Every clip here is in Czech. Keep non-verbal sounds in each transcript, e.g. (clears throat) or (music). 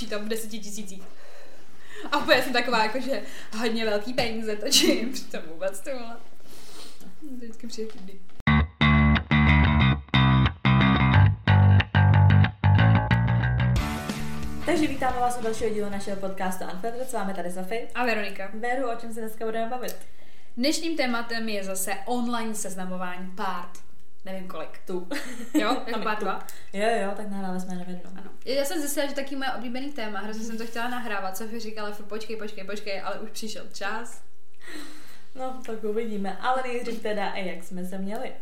počítám v deseti tisících. A úplně jsem taková, jako, že hodně velký peníze točím, přitom vůbec to vole. To vždycky přijde vtipný. Takže vítáme vás u dalšího dílu našeho podcastu Unfiltered. S vámi tady Sofie. A Veronika. Veru, o čem se dneska budeme bavit? Dnešním tématem je zase online seznamování part. Nevím kolik. Tu. Jo? (laughs) Jako part dva? Jo, jo, tak nahráli jsme jednou. Ano. Já jsem zjistila, že taky moje oblíbený téma, hrozně jsem to chtěla nahrávat, Sofie říkala, furt počkej, počkej, počkej, ale už přišel čas. No, tak uvidíme. Ale nejdřív teda, jak jsme se měli.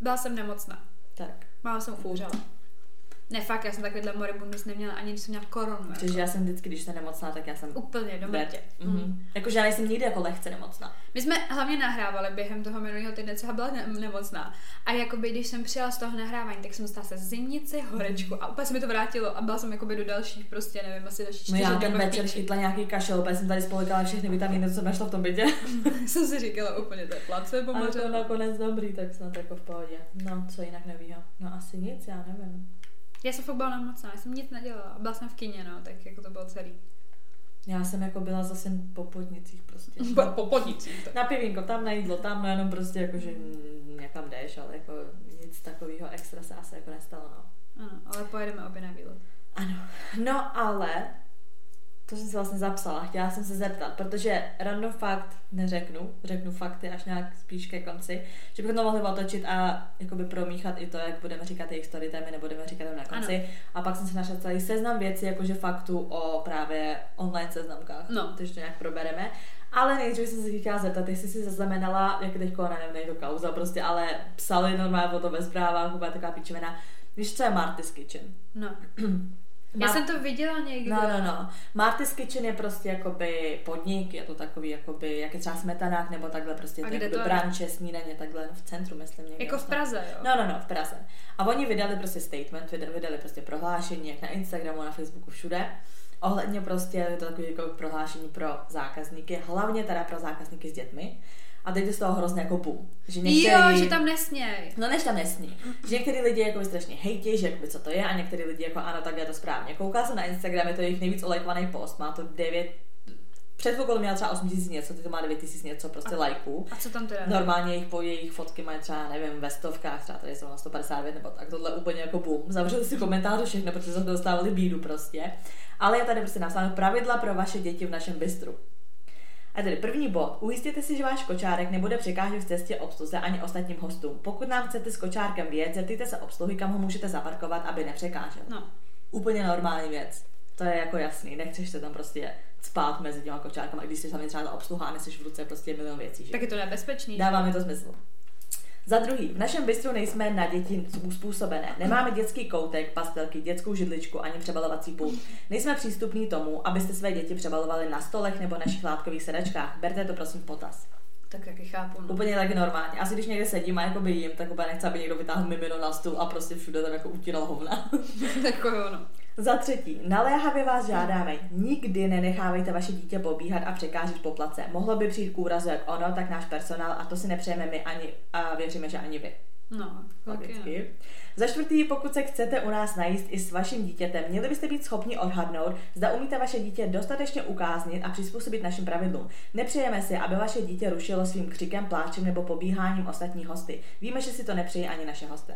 Byla jsem nemocná. Tak. Málo jsem umřela. Ne, fakt, já jsem takovýhle moribundus neměla ani, když jsem měla koronu. Jako. já jsem vždycky, když jsem nemocná, tak já jsem Úplně do v mrtě. Mm. Mhm. Jakože já nejsem nikdy jako lehce nemocná. My jsme hlavně nahrávali během toho minulého týdne, co já byla ne- nemocná. A jakoby, když jsem přijela z toho nahrávání, tak jsem dostala se zimnici, horečku a úplně se mi to vrátilo a byla jsem jakoby do dalších, prostě nevím, asi další No čtyři já dny ten večer chytla nějaký kašel, úplně jsem tady spolekala všechny vitamíny, co jsem našla v tom bytě. (laughs) jsem si říkala úplně, to je placebo, A to nakonec dobrý, tak snad jako v pohodě. No, co jinak nevího. No asi nic, já nevím. Já jsem fakt byla nemocná, já jsem nic nedělala. Byla jsem v kině, no, tak jako to bylo celý. Já jsem jako byla zase po podnicích prostě. (laughs) Po, po podnicích. Na pivínko, tam na jídlo, tam no jenom prostě jako, že někam jdeš, ale jako nic takového extra se asi jako nestalo, no. Ano, ale pojedeme obě na výlet. Ano. No ale, to jsem si vlastně zapsala, chtěla jsem se zeptat, protože random fakt neřeknu, řeknu fakty až nějak spíš ke konci, že bychom to mohli otočit a jakoby promíchat i to, jak budeme říkat jejich story time, nebudeme říkat jenom na konci. Ano. A pak jsem si našla celý seznam věcí, jakože faktů o právě online seznamkách. No. Takže to nějak probereme. Ale nejdřív jsem se chtěla zeptat, jestli si zaznamenala, jak teďko, nevím, nejde to kauza prostě, ale psali normálně o to ve zprávách, taková píčovina. Víš, co je Marty's Kitchen? No. (clears throat) Já jsem to viděla někde. No, no, no. Marty's Kitchen je prostě jakoby podnik, je to takový jakoby, jak je třeba smetanák nebo takhle prostě A kde jakoby to je? branče, snídaně, takhle no, v centru, myslím někde. Jako v vlastně. Praze, jo? No, no, no, v Praze. A oni vydali prostě statement, vyda- vydali prostě prohlášení, jak na Instagramu, na Facebooku, všude. Ohledně prostě to takové jako prohlášení pro zákazníky, hlavně teda pro zákazníky s dětmi. A teď je z toho hrozně jako boom. Že některý... Jo, že tam nesměj. No než tam nesní. Že některý lidi jako strašně hejtí, že jakoby co to je a některý lidi jako ano, tak je to správně. Koukala jsem na Instagram, je to jejich nejvíc olajkovaný post, má to 9, před chvilkou měla třeba 8 tisíc něco, teď to má 9 tisíc něco prostě A- lajků. A co tam teda? Normálně jejich, po jejich fotky mají třeba, nevím, ve stovkách, třeba tady jsou na 159 nebo tak, tohle úplně jako boom. Zavřeli si komentáře všechno, protože se to dostávali bídu prostě. Ale je tady prostě napsáno pravidla pro vaše děti v našem bistru. A tedy první bod. Ujistěte si, že váš kočárek nebude překážet v cestě obsluze ani ostatním hostům. Pokud nám chcete s kočárkem vyjet, zeptejte se obsluhy, kam ho můžete zaparkovat, aby nepřekážel. No. Úplně normální věc. To je jako jasný. Nechceš se tam prostě spát mezi těma kočárkama, když jsi tam třeba ta obsluha a neseš v ruce prostě milion věcí. Že? Tak je to nebezpečný. Dává mi to smysl. Za druhý, v našem bistru nejsme na děti uspůsobené. Nemáme dětský koutek, pastelky, dětskou židličku ani přebalovací pult. Nejsme přístupní tomu, abyste své děti přebalovali na stolech nebo našich látkových sedačkách. Berte to prosím v potaz. Tak taky chápu, no. Úplně taky normálně. Asi když někde sedím a jakoby jim, tak úplně nechci, aby někdo vytáhl mimino na stůl a prostě všude tam jako utíral hovna. (laughs) tak jo, no. Za třetí, naléhavě vás žádáme, nikdy nenechávejte vaše dítě pobíhat a překážet po place. Mohlo by přijít k úrazu jak ono, tak náš personál a to si nepřejeme my ani a věříme, že ani vy. No, no. Logicky. Za čtvrtý, pokud se chcete u nás najíst i s vaším dítětem, měli byste být schopni odhadnout, zda umíte vaše dítě dostatečně ukáznit a přizpůsobit našim pravidlům. Nepřejeme si, aby vaše dítě rušilo svým křikem, pláčem nebo pobíháním ostatní hosty. Víme, že si to nepřejí ani naše hosté.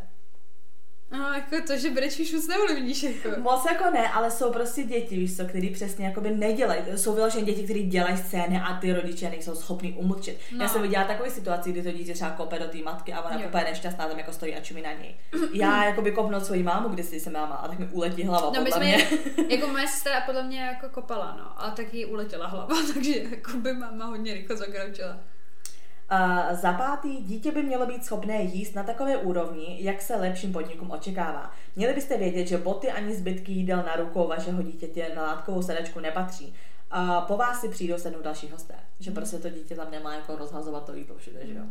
No, jako to, že brečíš, moc neovlivníš, jako. Moc jako ne, ale jsou prostě děti, víš co, který přesně jakoby nedělají. Jsou vyloženě děti, které dělají scény a ty rodiče nejsou schopní umlčet. No. Já jsem viděla takový situaci, kdy to dítě třeba kope do té matky a ona úplně nešťastná, tam jako stojí a čumí na něj. (clears throat) Já jakoby kopnout svoji mámu, když jsem máma a tak mi uletí hlava No my podle jsme, mě. jako (laughs) moje sestra podle mě jako kopala, no, a tak jí uletěla hlava, (laughs) takže jako by máma hodně rychle zakročila. A za pátý, dítě by mělo být schopné jíst na takové úrovni, jak se lepším podnikům očekává. Měli byste vědět, že boty ani zbytky jídel na rukou vašeho dítěte na látkovou sedačku nepatří. A po vás si přijdou sednout další hosté. Že prostě to dítě tam nemá jako rozhazovat to jídlo všude, že jo.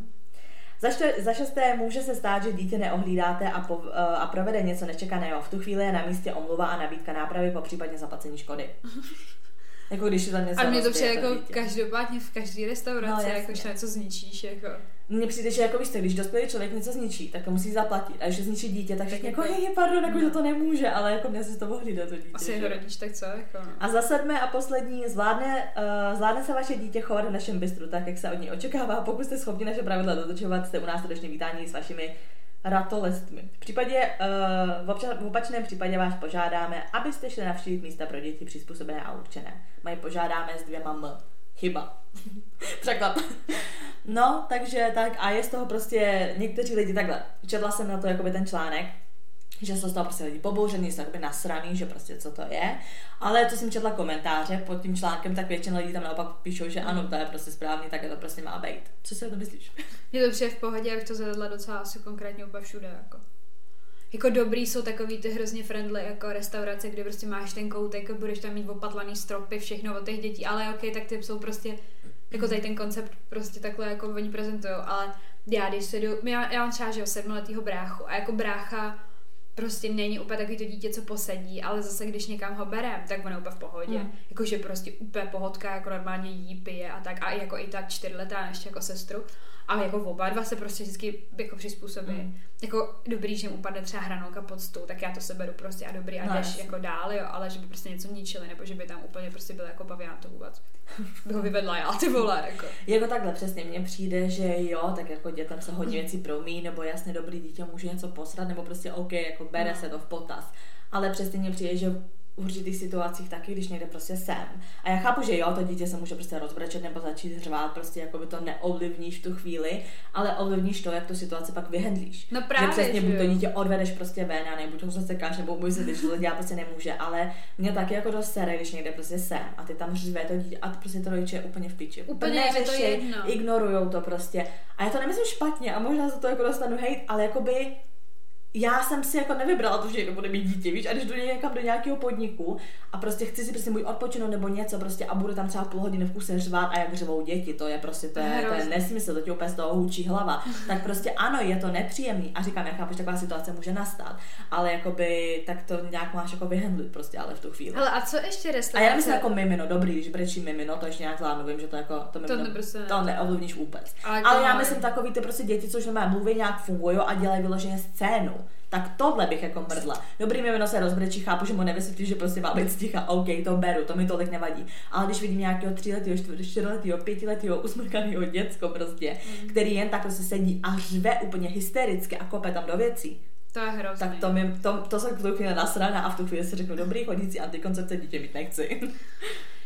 Za, za šesté může se stát, že dítě neohlídáte a, po, a provede něco nečekaného. V tu chvíli je na místě omluva a nabídka nápravy, po případně zaplacení škody. (laughs) jako když je tam něco A mně to rozbije přijde jako dítě. každopádně v každé restauraci, No, no, jako když něco zničíš, jako. mně přijde, že jako víš co, když dospělý člověk něco zničí, tak to musí zaplatit. A když zničí dítě, tak všichni jako, hej, pardon, jako, že to nemůže, ale jako dnes si to mohli do to dítě. Asi jeho rodič, tak co? Jako, no. A za sedmé a poslední, zvládne, uh, zvládne se vaše dítě chovat v našem bistru tak, jak se od něj očekává. Pokud jste schopni naše pravidla dodržovat, jste u nás srdečně vítání s vašimi ratolestmi. V případě, uh, v, obča- v opačném případě vás požádáme, abyste šli navštívit místa pro děti přizpůsobené a určené. Mají požádáme s dvěma m. Chyba. (laughs) Překlad. no, takže tak a je z toho prostě někteří lidi takhle. Četla jsem na to jakoby ten článek, že jsou z toho prostě lidi pobouřený, jsou jakoby nasraný, že prostě co to je. Ale co jsem četla komentáře pod tím článkem, tak většina lidí tam naopak píšou, že ano, to je prostě správný, tak to prostě má být. Co si o (laughs) to myslíš? Je to v pohodě, jak to zavedla docela asi konkrétně úplně všude. Jako. Jako dobrý jsou takový ty hrozně friendly jako restaurace, kde prostě máš ten koutek, budeš tam mít opatlaný stropy, všechno od těch dětí, ale ok, tak ty jsou prostě jako tady ten koncept prostě takhle jako oni prezentují, ale já když se jdu, já, já mám třeba, že jo, sedmiletýho bráchu a jako brácha prostě není úplně takový to dítě, co posedí, ale zase když někam ho berem, tak on je úplně v pohodě. Mm. Jakože prostě úplně pohodka, jako normálně jí pije a tak. A jako i ta čtyřletá ještě jako sestru. Ale jako oba dva se prostě vždycky jako přizpůsobí. Mm. Jako dobrý, že mu upadne třeba hranolka pod stůl, tak já to seberu prostě a dobrý a no, jdeš jako dál, jo, ale že by prostě něco ničili, nebo že by tam úplně prostě byl jako pavián to vůbec. By ho vyvedla já, ty vole, jako. Jako takhle přesně, mně přijde, že jo, tak jako dětem se hodně věcí promí, nebo jasně dobrý dítě může něco posrat, nebo prostě OK, jako bere no. se to v potaz. Ale přesně mně přijde, že v určitých situacích taky, když někde prostě jsem. A já chápu, že jo, to dítě se může prostě rozbrečet nebo začít řvát, prostě jako by to neovlivníš v tu chvíli, ale ovlivníš to, jak tu situaci pak vyhendlíš. No právě, že přesně že buď to dítě odvedeš prostě ven a nebuď ho sekáš, nebo můj se když to dělat prostě nemůže, ale mě taky jako dost sere, když někde prostě jsem a ty tam řve to dítě a prostě to rodiče je úplně v piči. Úplně, je to jedno. ignorujou to prostě. A já to nemyslím špatně a možná za to jako dostanu hate, ale jakoby já jsem si jako nevybrala to, že někdo bude mít dítě, víš, a když jdu někam do nějakého podniku a prostě chci si prostě můj odpočinout nebo něco prostě a budu tam třeba půl hodiny v kuse řvát a jak řvou děti, to je prostě, to je, to je nesmysl, to ti úplně z toho hůčí hlava. (laughs) tak prostě ano, je to nepříjemný a říkám, já chápu, že taková situace může nastat, ale jakoby tak to nějak máš jako vyhendlit prostě, ale v tu chvíli. Ale a co ještě restaurace? A já myslím jako mimino, dobrý, když brečí mimino, to ještě nějak zvládnu, vím, že to jako, to, mimino, to, prostě to neovlivníš vůbec. Ale, ale já myslím takový ty prostě děti, což nemá mluví, nějak fungují a dělají vyloženě scénu tak tohle bych jako mrdla. Dobrý jméno se rozbrečí, chápu, že mu nevysvětlí, že prostě má být sticha, OK, to beru, to mi tolik nevadí. Ale když vidím nějakého tříletého, čtyřletého, pětiletého, usmrkaného děcko prostě, mm. který jen tak prostě sedí a řve úplně hystericky a kope tam do věcí, to je hrozný. Tak to, mi, to, to jsem v tu chvíli nasrana a v tu chvíli si řeknu, dobrý chodící antikoncepce dítě mít nechci. (laughs)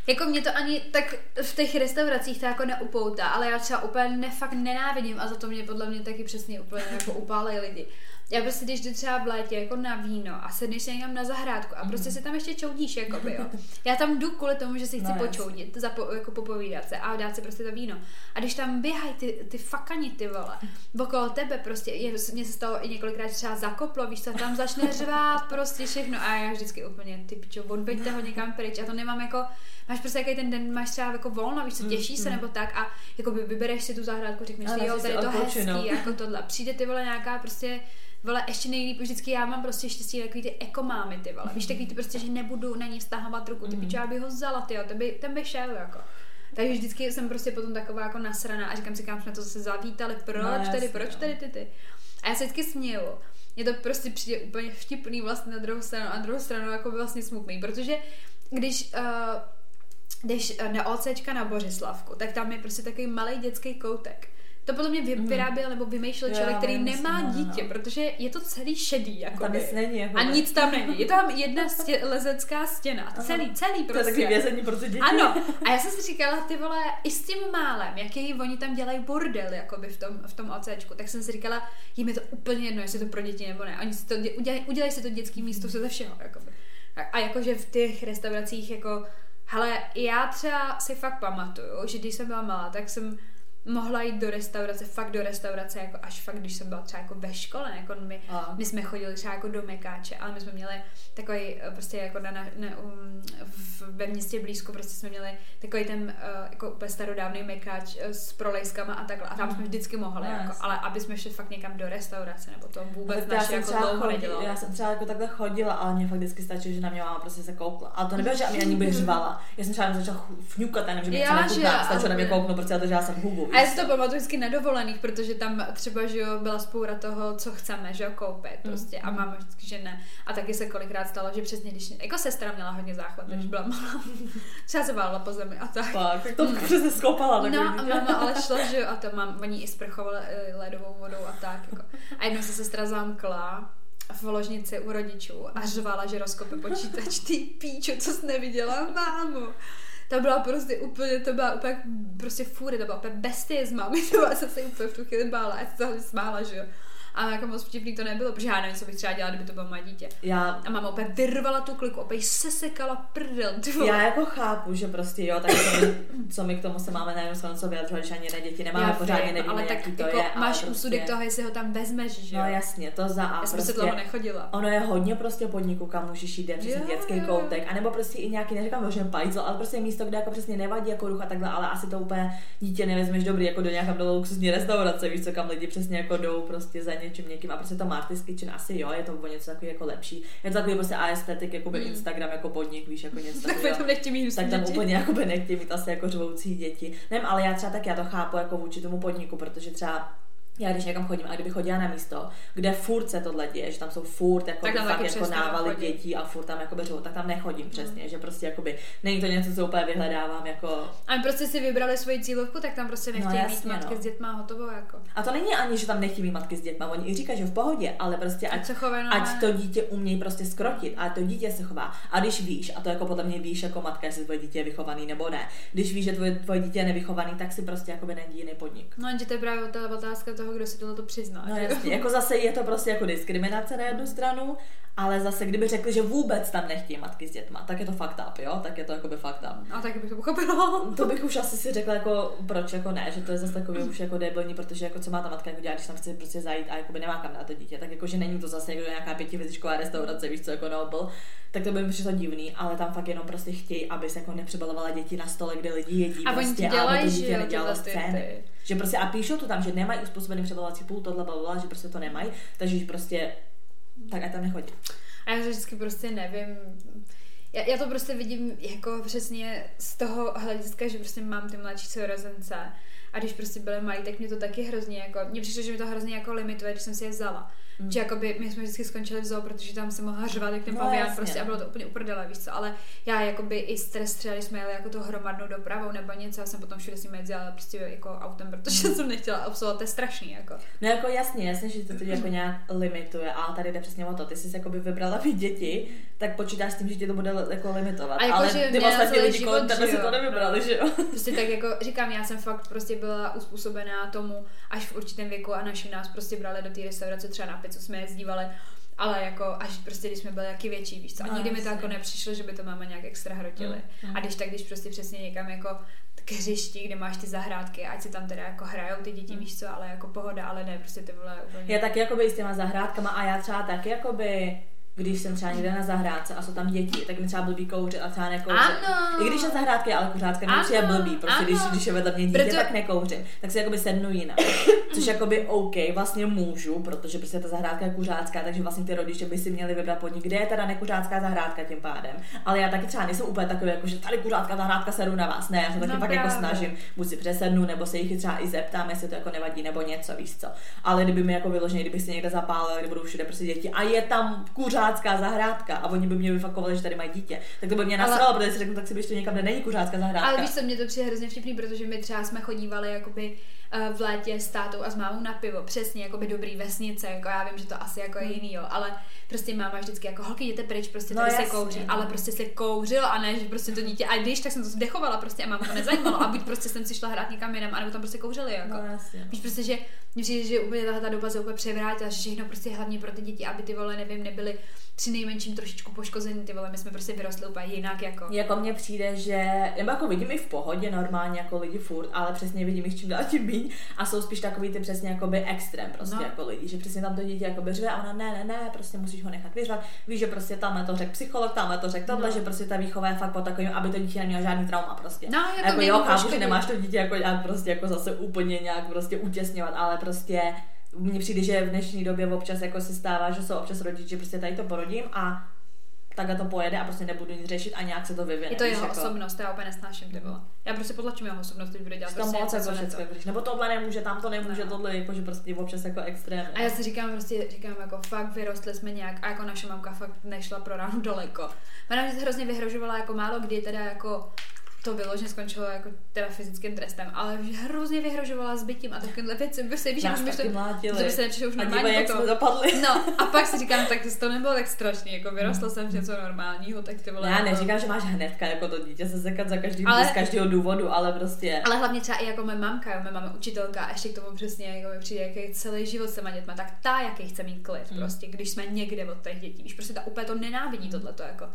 Jako mě to ani tak v těch restauracích to jako neupoutá, ale já třeba úplně nefakt nenávidím a za to mě podle mě taky přesně úplně jako upálej lidi já prostě, když jdu třeba v létě jako na víno a sedneš se někam na zahrádku a prostě mm. si tam ještě čoudíš, jako by, jo. (laughs) Já tam jdu kvůli tomu, že si chci no, počoudit, zapo, jako popovídat se a dát si prostě to víno. A když tam běhají ty, ty fakani, ty vole, okolo tebe prostě, je, mně se stalo i několikrát třeba zakoplo, víš co, tam začne řvát prostě všechno a já vždycky úplně, ty pičo, odveďte ho někam pryč a to nemám jako, máš prostě jaký ten den, máš třeba jako volno, víš co, těší mm, se mm. nebo tak a jako by vybereš si tu zahrádku, řekneš si, jo, tady je to hezký, jako tohle. Přijde ty vole nějaká prostě vole, ještě nejlíp, vždycky já mám prostě štěstí takový ty ekomámy, ty vole. Víš, takový ty prostě, že nebudu na ní vztahovat ruku, ty mm. já bych ho vzala, ty jo, ten by, ten by šel, jako. Takže vždycky jsem prostě potom taková jako nasraná a říkám si, kam jsme to zase zavítali, proč no, tedy, proč no. tedy ty, ty. A já se vždycky směju. Mně to prostě přijde úplně vtipný vlastně na druhou stranu a na druhou stranu jako by vlastně smutný, protože když uh, když na OCčka na Bořislavku, tak tam je prostě takový malý dětský koutek to podle mě mhm. vyráběl nebo vymýšlel člověk, který nemá no, dítě, no. protože je to celý šedý. Jako tam nic není. Jako a nic tam není. Je tam (laughs) jedna stě, lezecká stěna. Aha. Celý, celý prostě. To je takový prostě. vězení pro ty děti. Ano. (laughs) A já jsem si říkala, ty vole, i s tím málem, jaký oni tam dělají bordel jakoby v tom, v tom OCčku, tak jsem si říkala, jim je to úplně jedno, jestli to pro děti nebo ne. Oni si to, udělají, udělají si to dětský místo se ze všeho. Jakoby. A, a jakože v těch restauracích jako Hele, já třeba si fakt pamatuju, že když jsem byla malá, tak jsem mohla jít do restaurace, fakt do restaurace, jako až fakt, když jsem byla třeba jako ve škole, jako my, my jsme chodili třeba jako do Mekáče, ale my jsme měli takový eh, prostě jako na, na, na um, v, ve městě blízko prostě jsme měli takový ten uh, jako úplně starodávný Mekáč uh, s prolejskama a takhle a tam jsme vždycky mohli, no, jako, ale aby jsme šli fakt někam do restaurace, nebo to vůbec naše jako dlouho nedělalo. Já jsem třeba jako takhle chodila, ale mě fakt vždycky stačilo, že na mě máma prostě se koukla. Ale to nebylo, že mě ani (laughs) bych řvala. Já jsem třeba začala fňukat, nevím, že mě něco nechutná, stačilo na mě kouknout, prostě to, že já jsem hubu. A já si to pamatuju vždycky na dovolených, protože tam třeba, že jo, byla spoura toho, co chceme, že jo, koupit Mm, prostě a máma vždycky, že ne. A taky se kolikrát stalo, že přesně když, jako sestra měla hodně záchvat, když Mm. byla malá. (laughs) Třeba se válela po zemi a tak. Fakt, tak to přesně skopala. No a máma ale šla, (laughs) že jo, a to mám, oni i sprchovala eh, ledovou vodou a tak. Jako. A jednou se sestra zamkla v ložnici u rodičů a řvala, že rozkope počítač. Ty píčo, co jsi neviděla, mámo. Ta byla prostě úplně, to byla úplně prostě fůry, to byla úplně bestie z (laughs) mámy, to byla se úplně v tu chvíli bála, a se to smála, že jo. A jako moc vtipný to nebylo, protože já nevím, co bych třeba dělala, kdyby to bylo moje dítě. Já A máma opět vyrvala tu kliku, opět sesekala prdel, ty vole. Já jako chápu, že prostě jo, tak co my, co my k tomu se máme najednou co vyjadřovat, že ani na děti nemáme, Já pořádně vím, nevíme, ale tak jaký to jako je. máš ale úsudek prostě, toho, jestli ho tam vezmeš, že jo. No jasně, to za A. Já jsem prostě dlouho nechodila. Ono je hodně prostě podniků, kam můžeš jít, přesně dětský jo. koutek, anebo prostě i nějaký, neříkám, že pajzl, ale prostě místo, kde jako přesně nevadí jako ruch a takhle, ale asi to úplně dítě nevezmeš dobrý, jako do nějaká do luxusní restaurace, víš co, kam lidi přesně jako jdou prostě za něčím někým a prostě to Marty's Kitchen asi jo, je to o něco takový jako lepší. Je to takový prostě aesthetic, jako by Mm. Instagram jako podnik, víš, jako něco (laughs) Tak takového tam nechtějí mít tak tam děti. úplně jako by nechtějí mít asi jako řvoucí děti. Nevím, ale já třeba tak já to chápu jako vůči tomu podniku, protože třeba já když někam chodím a kdyby chodila na místo, kde furt se tohle děje, že tam jsou furt jako, Tak tam fakt jako návaly dětí a furt tam jako řvou, tak tam nechodím přesně, že prostě jakoby není to něco, co úplně vyhledávám jako A my prostě si vybrali svoji cílovku, tak tam prostě nechtějí No, mít jasně, matky no. s dětma hotovo jako. a to není ani, že tam nechtějí mít matky s dětma, oni i říkají, že v pohodě, ale prostě Ať se chovají ať to dítě umějí prostě skrotit, a to dítě se chová. A když víš, a to jako podle mě víš jako matka, jestli tvoje dítě je vychovaný nebo ne, když víš, že tvoje, tvoje dítě je nevychovaný, tak si prostě jakoby najdi jiný podnik. No, to je právě ta otázka toho, kdo si tohle přizná. No jasně, jako zase je to prostě jako diskriminace na jednu stranu, ale zase kdyby řekli, že vůbec tam nechtějí matky s dětma, tak je to fakt up, jo? Tak je to jakoby fakt up. A taky bych to pochopila. (laughs) To bych už asi si řekla jako, proč jako ne, že to je zase takový už jako debilní, protože jako co má ta matka jako dělat, když tam chce prostě zajít a jako by nemá kam dát to dítě, tak jako že není to zase jako nějaká pětivězičková restaurace, víš co, jako Noble, tak to by mi přišlo divný, ale tam fakt jenom prostě chtějí, aby se jako nepřebalovala děti na stole, kde lidi jedí A oni prostě, to aby dělají, to že jo, scény. ty. Že prostě a píšou to tam, že nemají uspůsobený přebalovací pult, tohle bla, že prostě to nemají, takže prostě tak ať tam nechodí. A já to vždycky prostě nevím. Já, já to prostě vidím jako přesně z toho hlediska, že prostě mám ty mladší sourozence a když prostě byly malí, tak mě to taky hrozně jako, mně přišlo, že mi to hrozně jako limituje, když jsem si je vzala. Mm. Že jakoby my jsme vždycky skončili v zoo, protože tam se mohla řvat jak ten No, pavian prostě a no. bylo to úplně uprdele, víš co, ale já jakoby i stres třeba, když jsme jeli jako tou hromadnou dopravou nebo něco, já jsem potom všude s nimi jezdila prostě jako autem, protože jsem nechtěla absolvovat, to je strašný jako. No jako jasně, jasně, že to teď jako nějak limituje a tady jde přesně o to, ty jsi jakoby vybrala mít děti, tak počítáš s tím, že tě to bude jako limitovat, A jako, ale že ty ostatní lidi kolem tebe si to nevybrali, že jo? Prostě tak jako říkám, já jsem fakt prostě byla uspůsobená tomu až v určitém věku a naši nás prostě brali do té restaurace třeba na pizzu, jsme jezdívali, ale jako až prostě, když jsme byli jaký větší, víš co. A No, nikdy mi to jako nepřišlo, že by to máma nějak extra hrotili. Mm, mm. A když tak, když prostě přesně někam jako k hřišti, kde máš ty zahrádky, ať si tam teda jako hrajou ty děti, Mm. víš co, ale jako pohoda, ale ne, prostě ty vole úplně. Já taky jakoby s těma zahrádkama a já třeba taky jakoby když jsem třeba někde na zahrádce a jsou tam děti, tak mi třeba blbý kouřit a třeba nekouřit. Ano. I když na zahrádky, ale kuřátka mi přijde blbý, prostě když, když je vedle mě dítě, Proto- tak nekouřím. Tak si jakoby sednu jinak. (coughs) Což jakoby OK, vlastně můžu, protože prostě ta zahrádka je kuřácká, takže vlastně ty rodiče by si měli vybrat podnik, kde je teda nekuřácká zahrádka tím pádem. Ale já taky třeba nejsem úplně takový, jako že tady kuřácká zahrádka sedu na vás. Ne, já se taky No fakt jako snažím, buď si přesednu, nebo se jich třeba i zeptám, jestli to jako nevadí, nebo něco, víš co. Ale kdyby mi jako vyloženě, kdyby si někde zapálil, kde budou všude prostě děti a je tam kuřácká zahrádka a oni by mě vyfakovali, že tady mají dítě, tak to by mě Ale- nasralo, protože si řeknu, tak si běž to někam, kde není kuřácká zahrádka. Ale víš co, mě to přijde hrozně vtipný, protože my třeba jsme chodívali jakoby v létě s tátou a s mámou na pivo, přesně, jakoby dobrý vesnice, jako já vím, že to asi jako je jiný, jo, ale prostě máma vždycky jako holky jděte pryč, prostě No tady se jasně, kouří, no. ale prostě se kouřil a ne, že prostě to dítě, a když, tak jsem to zdechovala prostě a máma to nezajímalo a buď prostě jsem si šla hrát někam jinam, anebo tam prostě kouřili, jako. No jasně. Víš prostě, že přijde, že úplně tahle ta doba se úplně převrátila, že všechno prostě hlavně pro ty děti, aby ty vole, nevím, nebyly při nejmenším trošičku poškozený, ty vole, my jsme prostě vyrostli úplně jinak, jako. Jako mně přijde, že, nebo jako vidím i v pohodě normálně jako lidi furt, ale přesně vidím jich čím dál tím míň a jsou spíš takový ty přesně jakoby extrém prostě No. jako lidi, že přesně tam to dítě jako řve a ona ne, ne, ne, prostě musíš ho nechat vyřvat. Víš, že prostě tam to řekl psycholog, tam to řekl tohle, No. že prostě ta výchova je fakt po takovým, aby to dítě nemělo žádný trauma prostě. No, jako jako jo, chápu, že nemáš to dítě jako nějak prostě jako zase úplně nějak prostě utěsňovat, ale prostě mně přijde, že v dnešní době občas jako se stává, že jsou občas rodiče, že prostě tady to porodím a tak to pojede a prostě nebudu nic řešit a nějak se to vyvine. Je to jeho jako, osobnost, já úplně nesnáším ty vole. Já prostě potlačím jeho osobnost, teď bude dělat to prostě moc něco, jako všechno, když, nebo tohle nemůže, tam to nemůže, No. tohle jako, že prostě občas jako extrém. A já si říkám prostě, říkám jako fakt vyrostli jsme nějak a jako naše mamka fakt nešla pro ránu daleko. Ona mě hrozně vyhrožovala jako málo kdy teda jako to bylo, že skončilo jako teda fyzickým trestem, ale že hrozně vyhrožovala zbytím a takovýmhle věci, prostě víš, taky to, to by se nepřišlo už a normální dívej, jak jsme dopadli. No a pak si říkám, tak to nebylo tak strašný, jako vyrostla jsem v něco normálního, tak ty vole. Já neříkám, že máš hnedka jako to dítě se sekat za každý, Ale- z každého důvodu, ale prostě... Ale hlavně třeba i jako moje mamka, jo, moje mama učitelka, a ještě k tomu přesně, jako mi přijde, jaký celý život s těma dětma, tak ta, jaký chce mít klid, Hmm. prostě, když jsme někde od těch dětí, víš, prostě ta úplně to nenávidí tohleto, jako.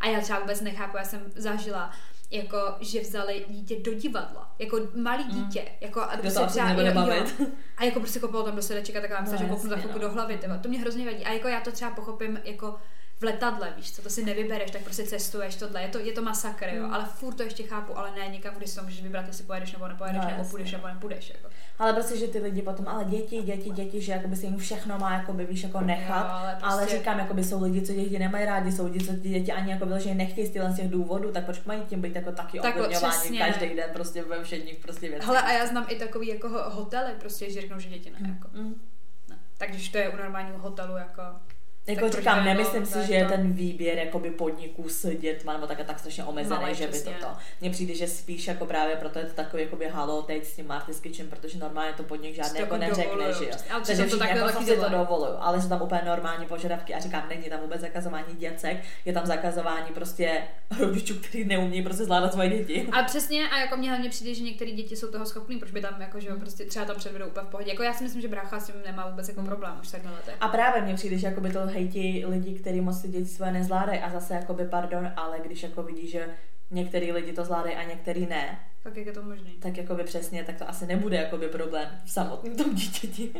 A já třeba vůbec nechápu, já jsem zažila, jako, že vzali dítě do divadla, jako malý dítě, jako a Hmm. Prostě to nebude jo, bavit. a jako prostě kopalo tam do sedeček a taková No, že kouknu za chvilku no. do hlavy, tyva. to mě hrozně vadí. A jako já to třeba pochopím, jako v letadle, víš co, to si nevybereš, tak prostě cestuješ tohle, je to, je to masakr, jo, Hmm. ale furt to ještě chápu, ale ne někam, kde si to můžeš vybrat, jestli pojedeš nebo nepojedeš, No, nebo půjdeš nebo nepůjdeš, jako. Ale prostě, že ty lidi potom, ale děti, děti, děti, že jakoby se jim všechno má, jakoby, víš, jako nechat. Jo, ale ale, prostě- říkám, jakoby jsou lidi, co děti nemají rádi, jsou lidi, co ty děti ani jako že nechtějí z těch důvodů, tak proč mají tím být jako taky Tak ovlivňováni každý den prostě ve všedních prostě věcech. Hele, a já znám i takový jako ho- hotely, prostě, že řeknou, že děti ne, jako. Mm. Ne. Tak když to je u normálního hotelu, jako... Jako proč říkám, by nemyslím si, to že je to- ten výběr jakoby podniků s dětma nebo tak, tak strašně omezený, Malý, že by přesně. toto. Mně přijde, že spíš jako právě proto je to takový jakoby halo teď s tím Marty's Kitchen, protože normálně to podnik žádný to jako jako neřekne, že jo. Takže to takhle jako taky si to dělají. dovolují, ale jsou tam úplně normální požadavky a říkám, není tam vůbec zakazování děcek, je tam zakazování prostě rodičů, kteří neumí prostě zvládat svoje děti. A přesně, a jako mně hlavně přijde, že některé děti jsou toho schopný, proč by tam jako, že jo, prostě třeba tam předvedou úplně v pohodě. Jako já si myslím, že brácha s tím nemá vůbec jako problém už takhle letech. A právě mně přijde, že jakoby to hejtí lidi, kteří moc ty děti svoje nezvládají a zase jakoby pardon, ale když jako vidí, že některý lidi to zvládají a některý ne, Tak jak je to možné? tak jakoby přesně, tak to asi nebude jakoby problém v samotném tom dítěti.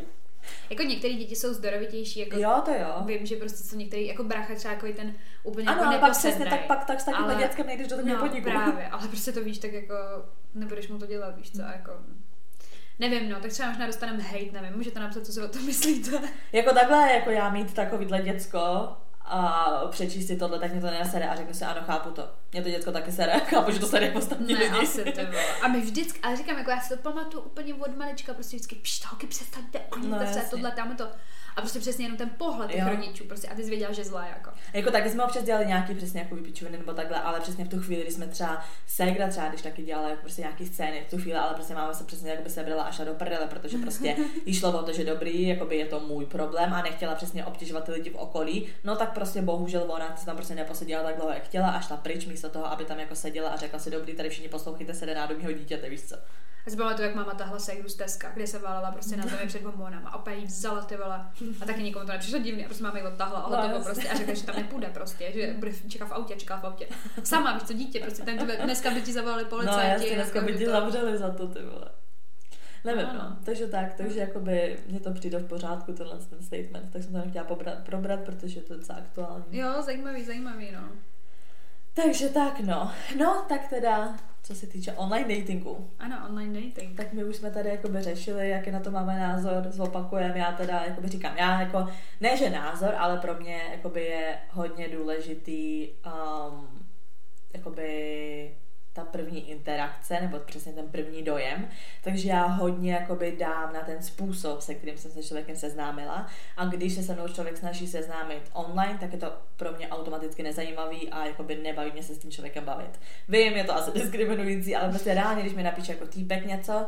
Jako některé děti jsou zdorovitější, jako Jo, to jo. Vím, že prostě jsou některý, jako brácha třeba jako ten úplně Ano, jako pak přesně, tak pak tak s takovým Ale- dětskem nejdeš do takového no, podniku. právě, ale prostě to víš, tak jako nebudeš mu to dělat, víš co, a jako... Nevím, no, tak třeba možná dostaneme hate, nevím, můžete napsat, co si o tom myslíte. Jako takhle, jako já mít takovýhle děcko a přečíst si tohle, tak mě to nesere a řeknu si, ano, chápu to. Mě to děcko taky sere, chápu, že to sere ostatní Ne, lidi. asi vole. A my vždycky, ale říkám, jako já si to pamatuju úplně od malička, prostě vždycky, pšt, holky, přestaňte, oni No, se tohle, tam to. A prostě přesně jenom ten pohled těch Jo. rodičů, prostě a ty jsi věděla, že zlá jako. Jako taky jsme občas dělali nějaký přesně jako vypičoviny nebo takhle, ale přesně v tu chvíli, kdy jsme třeba Segra třeba, když taky dělala jako prostě nějaký scény v tu chvíli, ale prostě máma se přesně jakoby sebrala a šla do prdele, protože prostě (laughs) jí šlo o to, že dobrý, jakoby je to můj problém a nechtěla přesně obtěžovat ty lidi v okolí, no tak prostě bohužel ona se tam prostě neposedila tak dlouho, jak chtěla a šla pryč místo toho, aby tam jako seděla a řekla si dobrý, tady všichni poslouchejte se národního dítěte, víš co. Já si pamatuju, jak máma tahla segru z Teska, kde se válela prostě na zemi před bombónama a opět jí vzala ty vole. A taky nikomu to nepřišlo divný, a prostě máma ji odtahla a No, hotovo prostě a řekla, že tam nepůjde prostě, že bude čeká v autě, čeká v autě. Sama, víš co, dítě, prostě ten dneska by ti zavolali No policajti. jasně, dneska jako, by ti to- zavřeli za to, ty vole. Nevím, Ano. no. Takže tak, takže jakoby mně to přijde v pořádku, tenhle ten statement, tak jsem to nechtěla pobrat, probrat, protože to je docela aktuální. Jo, zajímavý, zajímavý, no. Takže tak, no. No, tak teda, co se týče online datingu, Ano, online dating. tak my už jsme tady jakoby řešili, jaký na to máme názor, zopakujeme, já teda jakoby říkám, já jako, ne že názor, ale pro mě jakoby je hodně důležitý um, jakoby ta první interakce, nebo přesně ten první dojem, takže já hodně jakoby dám na ten způsob, se kterým jsem se člověkem seznámila a když se se mnou člověk snaží seznámit online, tak je to pro mě automaticky nezajímavý a jakoby nebaví mě se s tím člověkem bavit. Vím, je to asi (laughs) diskriminující, ale prostě reálně, když mi napíše jako týpek něco,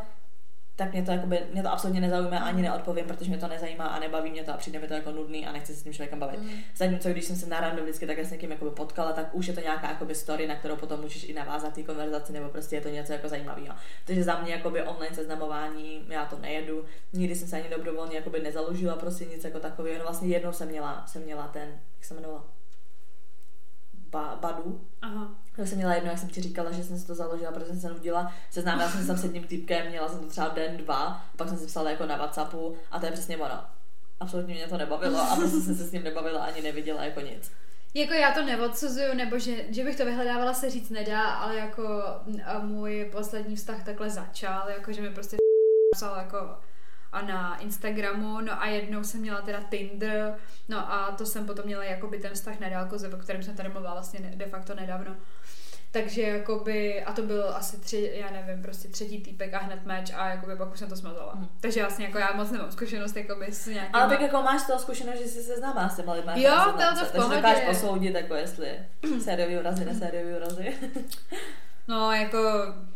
tak mě to, jakoby, mě to absolutně nezajímá, ani neodpovím, protože mě to nezajímá a nebaví mě to a přijde mi to jako nudný a nechci se s tím člověkem bavit. Mm. Zatímco když jsem se na rande vždycky takhle s někým jakoby potkala, tak už je to nějaká jakoby story, na kterou potom můžeš i navázat té konverzaci, nebo prostě je to něco jako zajímavého. Takže za mě jakoby online seznamování, já to nejedu, nikdy jsem se ani dobrovolně jakoby nezaložila prostě nic jako takového. No vlastně jednou jsem měla, jsem měla ten, jak se jmenovala? Ba, Badu, Aha. Já jsem měla jedno, jak jsem ti říkala, že jsem si to založila, protože jsem se nudila. Seznámila jsem se s jedním týpkem, měla jsem to třeba den, dva, pak jsem si psala jako na Whatsappu a to je přesně ono. Absolutně mě to nebavilo a prostě jsem se s ním nebavila ani neviděla jako nic. Jako já to neodsuzuju, nebo že, že bych to vyhledávala se říct nedá, ale jako můj poslední vztah takhle začal, jako že mi prostě (laughs) psal jako a na Instagramu, no a jednou jsem měla teda Tinder, no a to jsem potom měla jakoby ten vztah na dálku, o kterém jsem tady mluvila vlastně de facto nedávno. Takže jakoby, a to byl asi tři, já nevím, prostě třetí týpek a hned meč a jakoby pak už jsem to smazala. Hmm. Takže vlastně jako já moc nemám zkušenost jakoby s nějakým... Ale tak jako máš toho zkušenost, že jsi se známá s těma lidmi. Jo, to to v pohodě. Takže dokážeš posoudit, jako jestli (clears throat) sériový urazy, nesériový urazy. (laughs) No, jako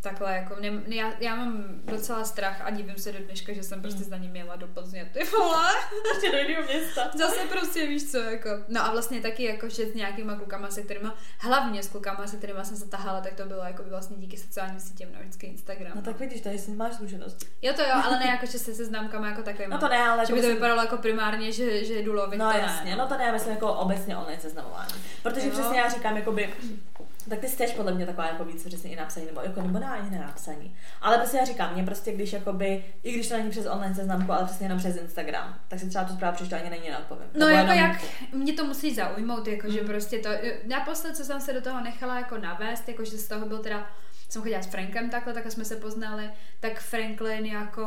takhle, jako ne, já, já mám docela strach a divím se do dneška, že jsem prostě hmm. za ním měla do Plzně, ty vole. Ještě (laughs) do jiného města. Zase prostě víš co, jako. No a vlastně taky jako, že s nějakýma klukama, se kterýma, hlavně s klukama, se kterýma jsem se tahala, tak to bylo jako vlastně díky sociálním sítím, no vždycky Instagram. No tak vidíš, tady si máš zkušenost. Jo to jo, ale ne (laughs) jako, že se známkama jako takovým. No to ne, ale že by to myslím... vypadalo jako primárně, že, že jdu lovit, No jasně, ne, no. no to ne, já myslím jako obecně online seznamování. Protože jo. přesně já říkám, jakoby, tak ty jsi podle mě taková jako víc přesně i napsaní, nebo jako nebo ani nenapsaní. Ale prostě já říkám, mě prostě když jakoby, i když to není přes online seznamku, ale přesně jenom přes Instagram, tak si třeba tu zprávu přečtu ani není neodpovím. No nebo jako jenom... jak, mě to musí zaujmout, jako mm. prostě to, naposled, co jsem se do toho nechala jako navést, jako že z toho byl teda jsem chodila s Frankem takhle, tak jsme se poznali, tak Franklin jako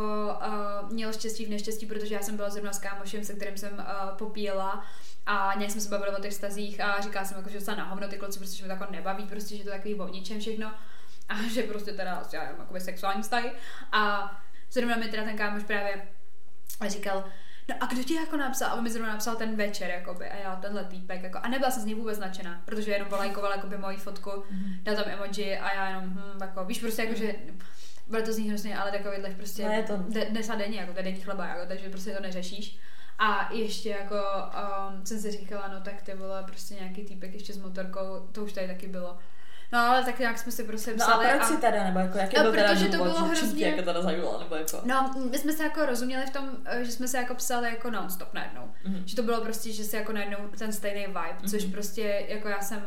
uh, měl štěstí v neštěstí, protože já jsem byla zrovna s kámošem, se kterým jsem uh, popíjela a nějak jsme se bavili o těch stazích a říká jsem jako, že se na hovno ty kluci, prostě, že mě to jako nebaví, prostě, že to takový o ničem všechno. A (laughs) že prostě teda, já mám jako sexuální vztahy. A zrovna mi teda ten kámoš právě říkal, no a kdo ti jako napsal? A on mi zrovna napsal ten večer, jakoby, a já tenhle týpek, jako, a nebyla jsem z něj vůbec značená, protože jenom polajkoval jakoby moji fotku, mm-hmm. dal tam emoji a já jenom, hm, jako, víš, prostě jako, že bude to z ní hrozně, ale takovýhle prostě no, to... dnes a denně, jako to denní chleba, jako, takže prostě to neřešíš. A ještě jako um, jsem si říkala, no tak ty vole, prostě nějaký týpek ještě s motorkou, to už tady taky bylo. No ale tak nějak jsme si prostě psali. No a proč si teda, nebo jako jaký no, byl protože teda to bylo hrozně... jako teda zajímalo, nebo jako... No, my jsme se jako rozuměli v tom, že jsme se jako psali jako non-stop najednou. Mm-hmm. Že to bylo prostě, že se jako najednou ten stejný vibe, mm-hmm. což prostě jako já jsem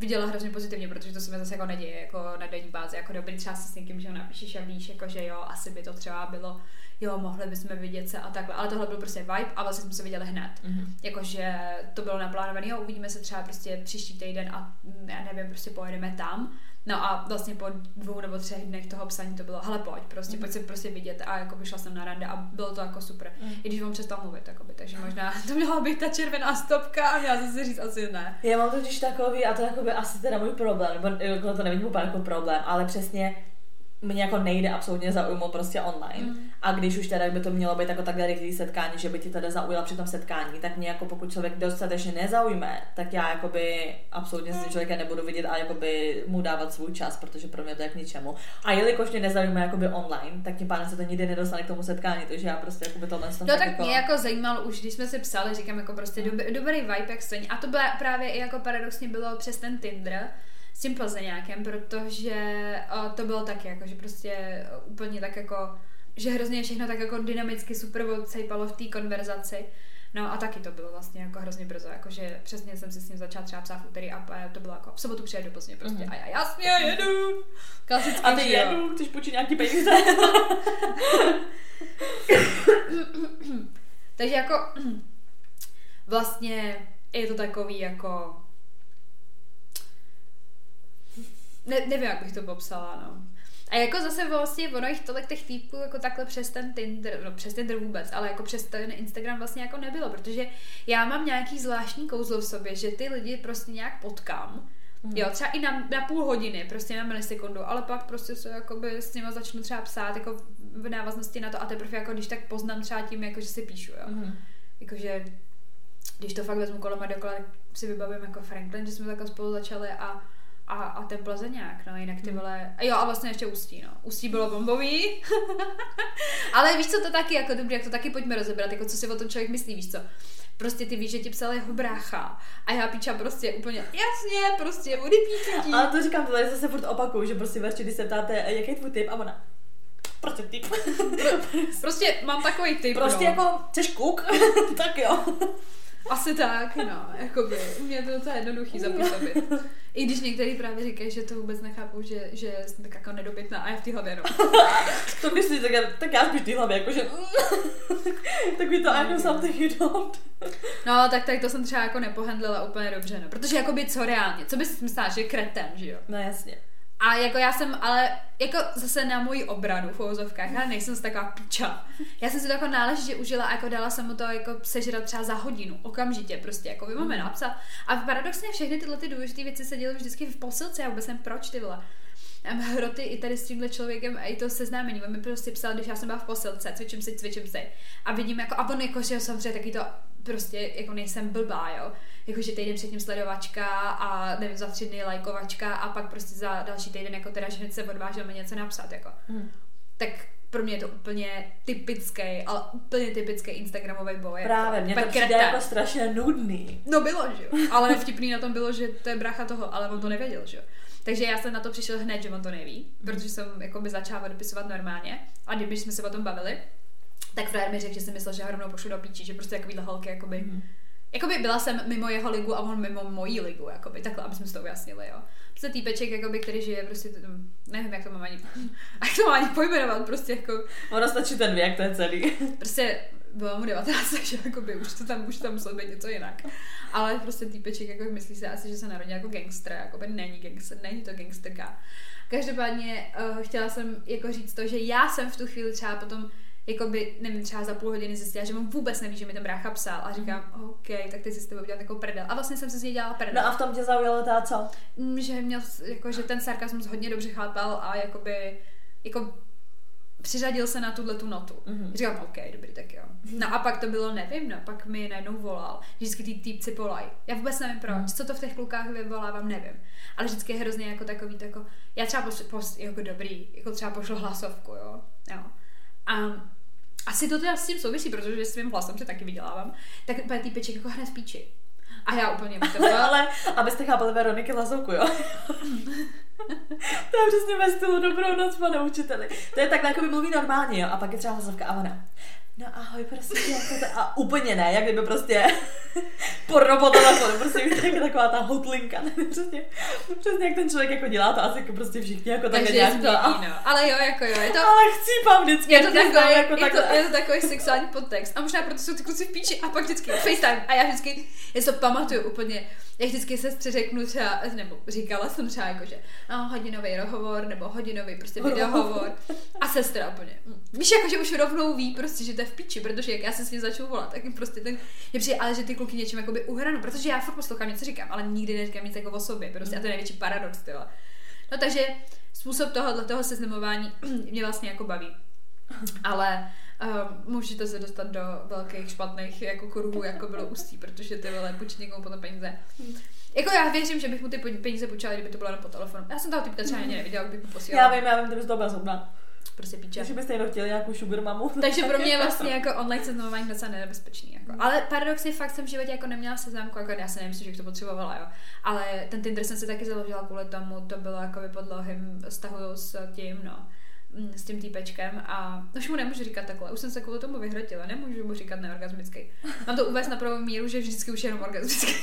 viděla hrozně pozitivně, protože to se mi zase jako neděje jako na denní bázi, jako dobrý třeba si s někým, že ho napíšeš a víš, jako že jo, asi by to třeba bylo jo, mohli bychom vidět se a takhle. Ale tohle byl prostě vibe a vlastně jsme se viděli hned. Mm-hmm. Jakože to bylo naplánované, jo, uvidíme se třeba prostě příští týden a já nevím, prostě pojedeme tam. No a vlastně po dvou nebo třech dnech toho psaní to bylo, hele pojď, prostě mm. pojď se prostě vidět a jako šla jsem na rande a bylo to jako super. Mm. I když on přestal mluvit, jakoby, takže možná (laughs) to měla být ta červená stopka a měla jsem si říct asi ne. Já mám totiž takový, a to jakoby asi teda můj problém, nebo jako to nevidím úplně jako problém, ale přesně mě jako nejde absolutně zaujmout prostě online. Mm. A když už teda by to mělo být jako takhle rychlý setkání, že by ti teda zaujala při tom setkání, tak mě jako pokud člověk dostatečně nezaujme, tak já jakoby absolutně s tím člověkem nebudu vidět a jakoby mu dávat svůj čas, protože pro mě to je k ničemu. A jelikož mě nezaujme jakoby online, tak tím pádem se to nikdy nedostane k tomu setkání, takže já prostě jakoby tohle No tak jako... mě jako zajímalo už, když jsme si psali, říkám jako prostě mm. dobrý vibe, jak stojí. A to byla právě i jako paradoxně bylo přes ten Tinder, s tím Plzeňákem, protože to bylo taky, jako, že prostě uh, úplně tak jako, že hrozně všechno tak jako dynamicky super odsejpalo v té konverzaci. No a taky to bylo vlastně jako hrozně brzo, jakože přesně jsem si s ním začala třeba psát v úterý a to bylo jako v sobotu přijedu do Plzně prostě mm-hmm. a já jasně jedu. Klasicky, a ty jedu, chceš počít nějaký peníze. (laughs) Takže jako (clears throat) vlastně je to takový jako ne, nevím, jak bych to popsala, no. A jako zase vlastně ono jich tolik těch týpků jako takhle přes ten Tinder, no přes Tinder vůbec, ale jako přes ten Instagram vlastně jako nebylo, protože já mám nějaký zvláštní kouzlo v sobě, že ty lidi prostě nějak potkám, Mm. Jo, třeba i na, na půl hodiny, prostě na milisekundu, ale pak prostě se jakoby s nimi začnu třeba psát jako v návaznosti na to a teprve jako když tak poznám třeba tím, jako že si píšu, jo. Mm. Jakože když to fakt vezmu kolem a dokola, si vybavím jako Franklin, že jsme takhle spolu začali a a, a ten Plzeňák, no, jinak ty hmm. vole, jo a vlastně ještě Ústí, no. Ústí bylo bombový, (laughs) ale víš co to taky, jako dobrý, jak to taky pojďme rozebrat, jako co si o tom člověk myslí, víš co. Prostě ty víš, že ti psal jeho brácha a já píča prostě úplně, jasně, prostě odepíču Ale to říkám, to je zase furt opakuju, že prostě verči, když se ptáte, jaký je tvůj typ a ona, prostě typ. (laughs) prostě mám takový typ, Prostě no. jako, chceš kuk? (laughs) tak jo. Asi tak, no, jakoby, mě je to docela jednoduchý zapůsobit. I když některý právě říkají, že to vůbec nechápou, že, že jsem tak jako nedobytná a já v té hlavě no. (laughs) to myslíš, tak, já, tak já spíš v té hlavě, jakože (laughs) tak mi to I something you don't. no, tak, tak to jsem třeba jako nepohendlila úplně dobře, no. Protože jakoby co reálně, co bys myslela, že kretem, že jo? No jasně. A jako já jsem, ale jako zase na moji obranu v uvozovkách, já nejsem z taková piča. Já jsem si to jako náležitě užila a jako dala jsem mu to jako sežrat třeba za hodinu, okamžitě prostě, jako vy máme napsat. A paradoxně všechny tyhle ty důležité věci se děly vždycky v posilce, já vůbec nevím proč ty vole. Mám hroty i tady s tímhle člověkem a i to seznámení. On mi prostě psal, když já jsem byla v posilce, cvičím si, cvičím si. A vidím jako, a on jako, že samozřejmě taky to prostě jako nejsem blbá, jo. Jakože týden předtím sledovačka a nevím, za tři dny lajkovačka a pak prostě za další týden jako teda, že hned se odvážil mi něco napsat, jako. Hmm. Tak pro mě je to úplně typický, ale úplně typický Instagramový boj. Právě, jako, mě to přijde jako strašně nudný. No bylo, že jo. Ale vtipný na tom bylo, že to je bracha toho, ale on to nevěděl, že jo. Takže já jsem na to přišel hned, že on to neví, protože jsem jako by začala dopisovat normálně a když jsme se o tom bavili, tak frajer mi řekl, že si myslel, že ho rovnou pošlu do píči, že prostě takovýhle holky, jakoby, mm. Jakoby byla jsem mimo jeho ligu a on mimo mojí ligu, jakoby, takhle, aby jsme si to ujasnili, jo. Prostě týpeček, jakoby, který žije prostě, nevím, jak to mám ani, (laughs) jak to mám ani pojmenovat, prostě jako. Ono stačí ten věk, to je celý. (laughs) Prostě bylo mu 19, (laughs) takže jakoby, už to tam, už tam muselo být něco jinak. Ale prostě týpeček jako myslí si asi, že se narodil jako gangster, jako by není gangster, není to gangsterka. Každopádně uh, chtěla jsem jako říct to, že já jsem v tu chvíli třeba potom jakoby, nevím, třeba za půl hodiny zjistila, že on vůbec neví, že mi ten brácha psal a říkám, mm. OK, tak teď si s tebou udělat takovou prdel. A vlastně jsem se z něj dělala prdel. No a v tom tě zaujalo ta co? Mm, že měl, jako, že ten sarkazmus hodně dobře chápal a jakoby, jako přiřadil se na tuhle tu notu. Mm-hmm. Říkám, OK, dobrý, tak jo. No a pak to bylo, nevím, no, pak mi najednou volal. Vždycky ty týpci volají. Já vůbec nevím proč, mm. co to v těch klukách vyvolávám, nevím. Ale vždycky je hrozně jako takový, tako, já třeba pošlu, jako dobrý, jako třeba pošlu hlasovku, jo. jo. A asi to teda s tím souvisí, protože s svým hlasem se taky vydělávám, tak úplně týpeček jako hned píči. A já úplně (laughs) Ale abyste chápali Veroniky Lazouku, jo? (laughs) to je přesně ve stylu dobrou noc, pane učiteli. To je tak, jako by mluví normálně, jo? A pak je třeba hlasovka a ona. No ahoj, prostě, jako to, a úplně ne, jak kdyby prostě porno po telefonu, prostě víte, jako taková ta hotlinka, (laughs) přesně, přesně jak ten člověk jako dělá to asi jako prostě všichni jako takhle nějak to, no. Ale jo, jako jo, je to... Ale chcípám vždycky, je to, takový, jako je, to, je to takový sexuální podtext. A možná proto jsou ty kluci v píči. A pak vždycky FaceTime. A já vždycky, já to pamatuju úplně, já vždycky se řeknu třeba, nebo říkala jsem třeba jako, že no, hodinový rozhovor nebo hodinový prostě videohovor a sestra úplně. Víš, jako, že už rovnou ví prostě, že to je v píči, protože jak já se s ním začnu volat, tak jim prostě ten, je přijde, ale že ty kluky něčím jakoby uhranu, protože já furt poslouchám něco říkám, ale nikdy neříkám nic jako o sobě, prostě a to je největší paradox, tyhle. No takže způsob tohohle toho seznamování (clears throat) mě vlastně jako baví. Ale uh, můžete se dostat do velkých špatných jako kruhů, jako bylo ústí, protože ty vole půjčit někomu potom peníze. Jako já věřím, že bych mu ty peníze půjčila, kdyby to bylo po telefonu. Já jsem toho typka třeba ani neviděla, kdybych mu posílala. Já vím, já vím, kdyby to byla zhodná. Prostě píče. Takže byste jenom chtěli nějakou sugar mamu. (laughs) Takže pro mě je (laughs) vlastně jako online seznamování docela nebezpečný. Jako. Ale paradoxně fakt jsem v životě jako neměla seznamku, jako já se nemyslím, že bych to potřebovala, jo. Ale ten Tinder jsem si taky založila kvůli tomu, to bylo jako pod dlouhým vztahu s tím, no s tím týpečkem a už mu nemůžu říkat takhle, už jsem se kvůli tomu vyhrotila, nemůžu mu říkat neorgasmický. Mám to uvést na pravou míru, že vždycky už je jenom orgasmický.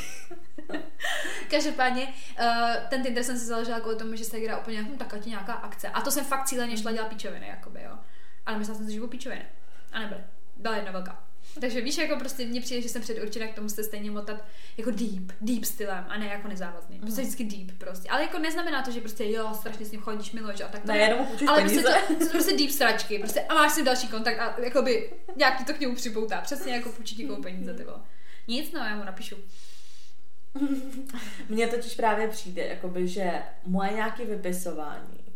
(laughs) Každopádně, uh, ten Tinder jsem si založila kvůli tomu, že se hra úplně hm, taká ti nějaká akce. A to jsem fakt cíleně šla dělat píčoviny, jakoby, jo. Ale myslela jsem si, že budou píčoviny. A nebyly. Byla jedna velká. Takže víš, jako prostě mně přijde, že jsem předurčena k tomu se stejně motat jako deep, deep stylem a ne jako nezávazný. Prostě vždycky deep prostě. Ale jako neznamená to, že prostě jo, strašně s ním chodíš, miluješ a tak to. Ne, jenom Ale prostě to, to, prostě deep stračky, prostě a máš si další kontakt a jakoby nějak ti to k němu připoutá. Přesně jako půjčit někomu peníze, ty vole. Nic, no, já mu napíšu. Mně totiž právě přijde, jakoby, že moje nějaké vypisování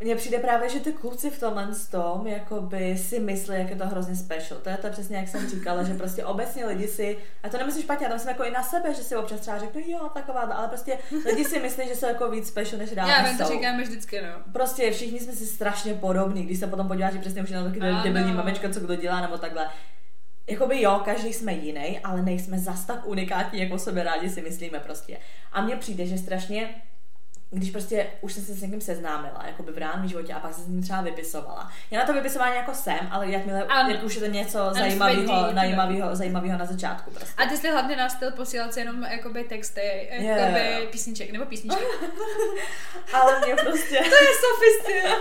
mně přijde právě, že ty kluci v tomhle tom jakoby si myslí, jak je to hrozně special. To je to přesně, jak jsem říkala, že prostě obecně lidi si, a to nemyslím špatně, já tam jsem jako i na sebe, že si občas třeba řeknu, jo, taková, ale prostě lidi si myslí, že jsou jako víc special, než dávno Já vím, to říkáme vždycky, no. Prostě všichni jsme si strašně podobní, když se potom podíváš, že přesně už na taky debilní mamečka, co kdo dělá, nebo takhle. Jakoby jo, každý jsme jiný, ale nejsme zas tak unikátní, jako sebe rádi si myslíme prostě. A mně přijde, že strašně když prostě už jsem se s někým seznámila, jako by v reálném životě a pak se s ním třeba vypisovala. Já na to vypisování jako jsem, ale jakmile ano. jak už je to něco zajímavého, zajímavého, zajímavého na začátku. Prostě. A ty jsi hlavně na styl posílat si jenom jakoby texty, jakoby yeah. písniček nebo písničky. (laughs) ale mě prostě... (laughs) to je sofistie.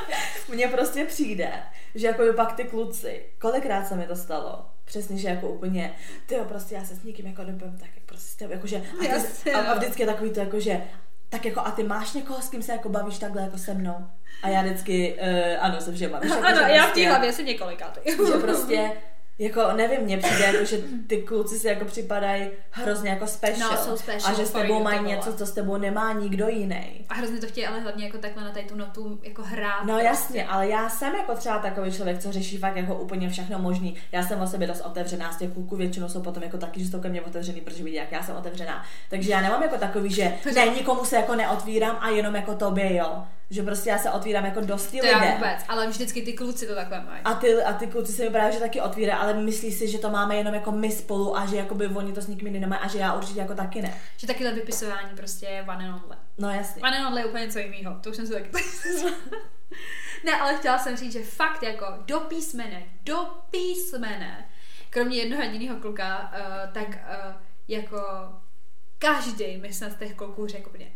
mně prostě přijde, že jako pak ty kluci, kolikrát se mi to stalo, Přesně, že jako úplně, ty jo, prostě já se s někým jako dobím, tak prostě, jakože, a, ty, a, a, vždycky je takový to jako, že tak jako a ty máš někoho, s kým se jako bavíš takhle jako se mnou? A já vždycky, uh, ano, se všema. Víš, jako, ano, že já v prostě- té hlavě jsem několikátý. že prostě jako nevím, mně přijde jako, že ty kluci si jako připadají hrozně jako special. No, jsou special, a že s tebou mají něco, co s tebou nemá nikdo jiný. A hrozně to chtějí, ale hlavně jako takhle na tady tu notu jako hrát. No jasně, ale já jsem jako třeba takový člověk, co řeší fakt jako úplně všechno možný. Já jsem o sobě dost otevřená, z těch kluků většinou jsou potom jako taky, že jsou ke mně otevřený, protože vidí, jak já jsem otevřená. Takže já nemám jako takový, že ne, nikomu se jako neotvírám a jenom jako tobě, jo. Že prostě já se otvírám jako dosti To já lidem. vůbec, ale vždycky ty kluci to takhle mají. A ty, a ty kluci se mi právě že taky otvírají, ale myslí si, že to máme jenom jako my spolu a že jakoby oni to s nikým jiným nemají a že já určitě jako taky ne. Že takyhle vypisování prostě je one and only. No jasně. One and only je úplně něco jiného, to už jsem si taky (laughs) Ne, ale chtěla jsem říct, že fakt jako do písmene, do písmene, kromě jednoho jediného kluka, uh, tak uh, jako každý mi snad z těch kluků řekl úplně,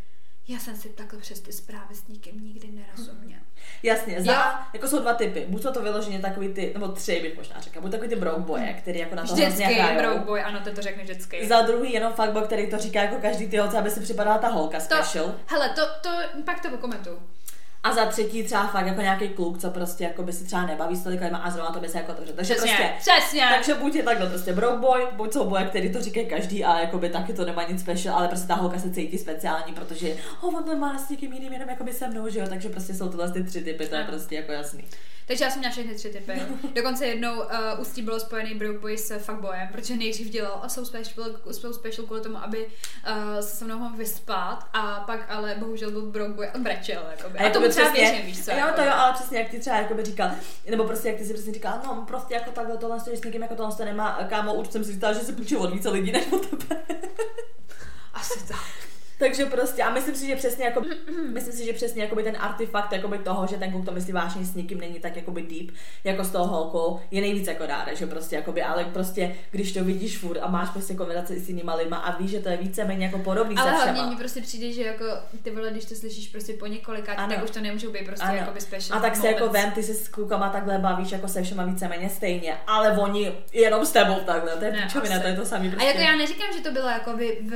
já jsem si takhle přes ty zprávy s nikým nikdy nerozuměl. Jasně, za, Já- jako jsou dva typy. Buď jsou to vyloženě takový ty, nebo tři bych možná řekla, buď takový ty broke boye, který jako na to hrozně Vždycky, hrajou. broke boy, ano, to to řekne vždycky. Za druhý jenom fuckboy, který to říká jako každý ty holce, aby si připadala ta holka to, special. hele, to, to, pak to komentuju. A za třetí třeba fakt jako nějaký kluk, co prostě jako by si třeba nebaví s tolika lidma a zrovna to by se jako otevřel. Takže Přesně, prostě přesně. Takže buď je takhle prostě broke boy, buď jsou boje, který to říkají každý a jakoby taky to nemá nic special, ale prostě ta holka se cítí speciální, protože oh, on to má s někým jiným, jenom jakoby se mnou, že jo, takže prostě jsou tyhle ty tři typy, to je prostě jako jasný. Takže já jsem měla všechny tři typy. (laughs) Dokonce jednou uh, ústí bylo spojený broke boy s fuckboyem, protože nejdřív dělal a jsou special, jsou special kvůli tomu, aby uh, se se mnou mohl vyspat a pak ale bohužel byl broke boy a brečel. Jakoby. A, a tomu třeba věřím, víš co. Jo, jakoby. to jo, ale přesně jak ty třeba jakoby říkal, nebo prostě jak ty si přesně říkal, no prostě jako takhle tohle s někým, jako tohle to nemá, kámo, už jsem si říkala, že se půjčil od více lidí než od tebe. Asi tak. Takže prostě, a myslím si, že přesně jako, (clears throat) myslím si, že přesně jakoby ten artefakt jakoby toho, že ten kluk to myslí vážně s nikým není tak jakoby deep, jako s tou holkou, je nejvíc jako dáre, že prostě jakoby, ale prostě, když to vidíš furt a máš prostě konverzaci s jinýma lidma a víš, že to je víceméně jako podobný Ale se hlavně mi prostě přijde, že jako ty vole, když to slyšíš prostě po několika, Ano. tak už to nemůžou být prostě Ano. jakoby special A tak se jako vem, ty se s klukama takhle bavíš jako se všema víceméně stejně, ale oni jenom s tebou takhle, to je Ne, pičovina, asi. to je to samý A prostě. jako já neříkám, že to bylo jakoby v,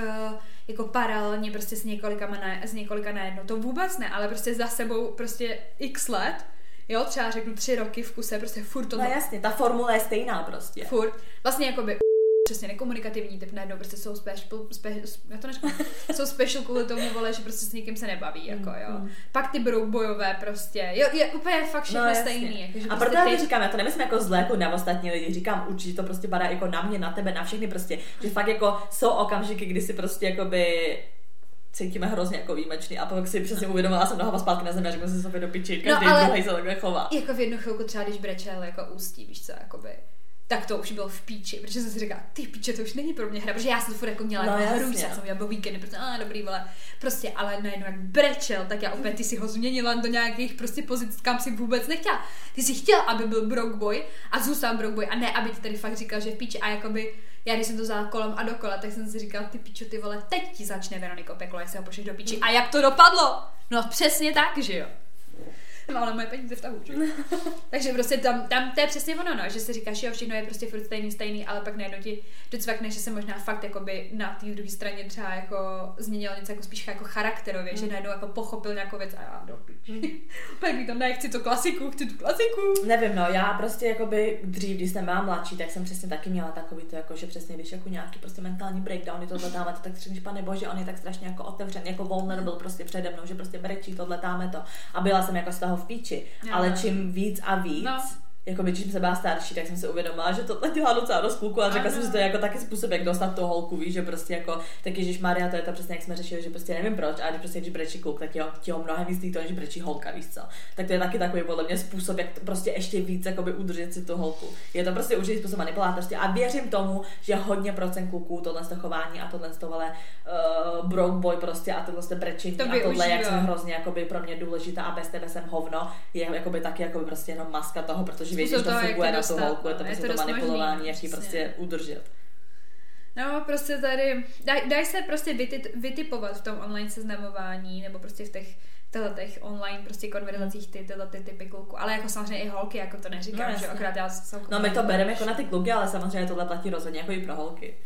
jako paralelně prostě s několika, na, s několika najednou. To vůbec ne, ale prostě za sebou prostě x let, jo, třeba řeknu tři roky v kuse, prostě furt to No jasně, ta formule je stejná prostě. furt. Vlastně jakoby přesně nekomunikativní typ najednou prostě jsou special, spe, já to neřeknu, (laughs) jsou special kvůli tomu, vole, že prostě s nikým se nebaví, jako jo. Mm. Pak ty broubojové prostě, jo, je úplně fakt všechno jasně. stejný. Jako, že a prostě proto já ty- to říkám, já to nemyslím jako zlé jako na ostatní lidi, říkám určitě to prostě padá jako na mě, na tebe, na všechny prostě, že fakt jako jsou okamžiky, kdy si prostě jakoby cítíme hrozně jako výjimečný a pak si přesně uvědomila jsem nohama zpátky na zemi a řekla jsem sobě do piči, No, každý ale- druhý se takhle chová. Jako v jednu chvilku třeba, když brečel jako ústí, víš co, jakoby, tak to už bylo v píči, protože jsem si říkala, ty píče, to už není pro mě hra, protože já jsem to furt jako měla No, jako hru, já jsem měla byl víkendy, prostě, a dobrý, vole, prostě, ale najednou jak brečel, tak já opět ty si ho změnila do nějakých prostě pozic, kam si vůbec nechtěla. Ty si chtěl, aby byl broke boy a zůstal broke boy a ne, aby ti tady fakt říkal, že v píči a jakoby, já když jsem to vzala kolem a dokola, tak jsem si říkala, ty pičo, ty vole, teď ti začne Veronika peklo, se ho pošleš do píči. A jak to dopadlo? No přesně tak, že jo. No, ale moje peníze v tahu? (laughs) Takže prostě tam, tam to je přesně ono, no, že si říkáš, že jo, všechno je prostě furt stejný, stejný, ale pak najednou ti docvakne, že se možná fakt jakoby na té druhé straně třeba jako změnilo něco jako spíš jako charakterově, že najednou jako pochopil nějakou věc a já do piči. (laughs) Pak mi to nechci to klasiku, chci tu klasiku. Nevím, no, já prostě jakoby dřív, když jsem byla mladší, tak jsem přesně taky měla takový to, jako, že přesně když jako nějaký prostě mentální breakdown, tohle dáme, tak říkáš, pane bože, on je tak strašně jako otevřen, jako vulnerable prostě přede mnou, že prostě brečí, tohle dáme to. A byla jsem jako z toho v píči. Jo, Ale no. čím víc a víc, No. Jako by, když jsem byla starší, tak jsem si uvědomila, že tohle dělá docela dost kluku a řekla Ano. jsem, že to je jako taky způsob, jak dostat tu holku, víš, že prostě jako, tak Ježíš Maria, to je to přesně, jak jsme řešili, že prostě nevím proč, ale když prostě když brečí kluk, tak jo, ti ho mnohem víc líto, než brečí holka, víš co. Tak to je taky takový podle mě způsob, jak to prostě ještě víc jakoby udržet si tu holku. Je to prostě určitý způsob manipulátorství a věřím tomu, že hodně procent kluků tohle toho chování a tohle z tohle uh, broke boy prostě a tohle z brečení To a tohle, jak využívá. jsem hrozně jakoby pro mě důležitá a bez tebe jsem hovno, je jakoby taky jakoby prostě jenom maska toho, protože vědí, že to funguje na tu holku, je no. to Je prostě to manipulování, jak ji prostě udržet. No, prostě tady, daj, daj se prostě vytipovat v tom online seznamování, nebo prostě v těch tyhle těch online prostě konverzacích ty, tyhle ty typy kluků. Ale jako samozřejmě i holky, jako to neříkám, No, že akorát já jsem No my to bereme jako na ty kluky, ale samozřejmě tohle platí rozhodně jako i pro holky.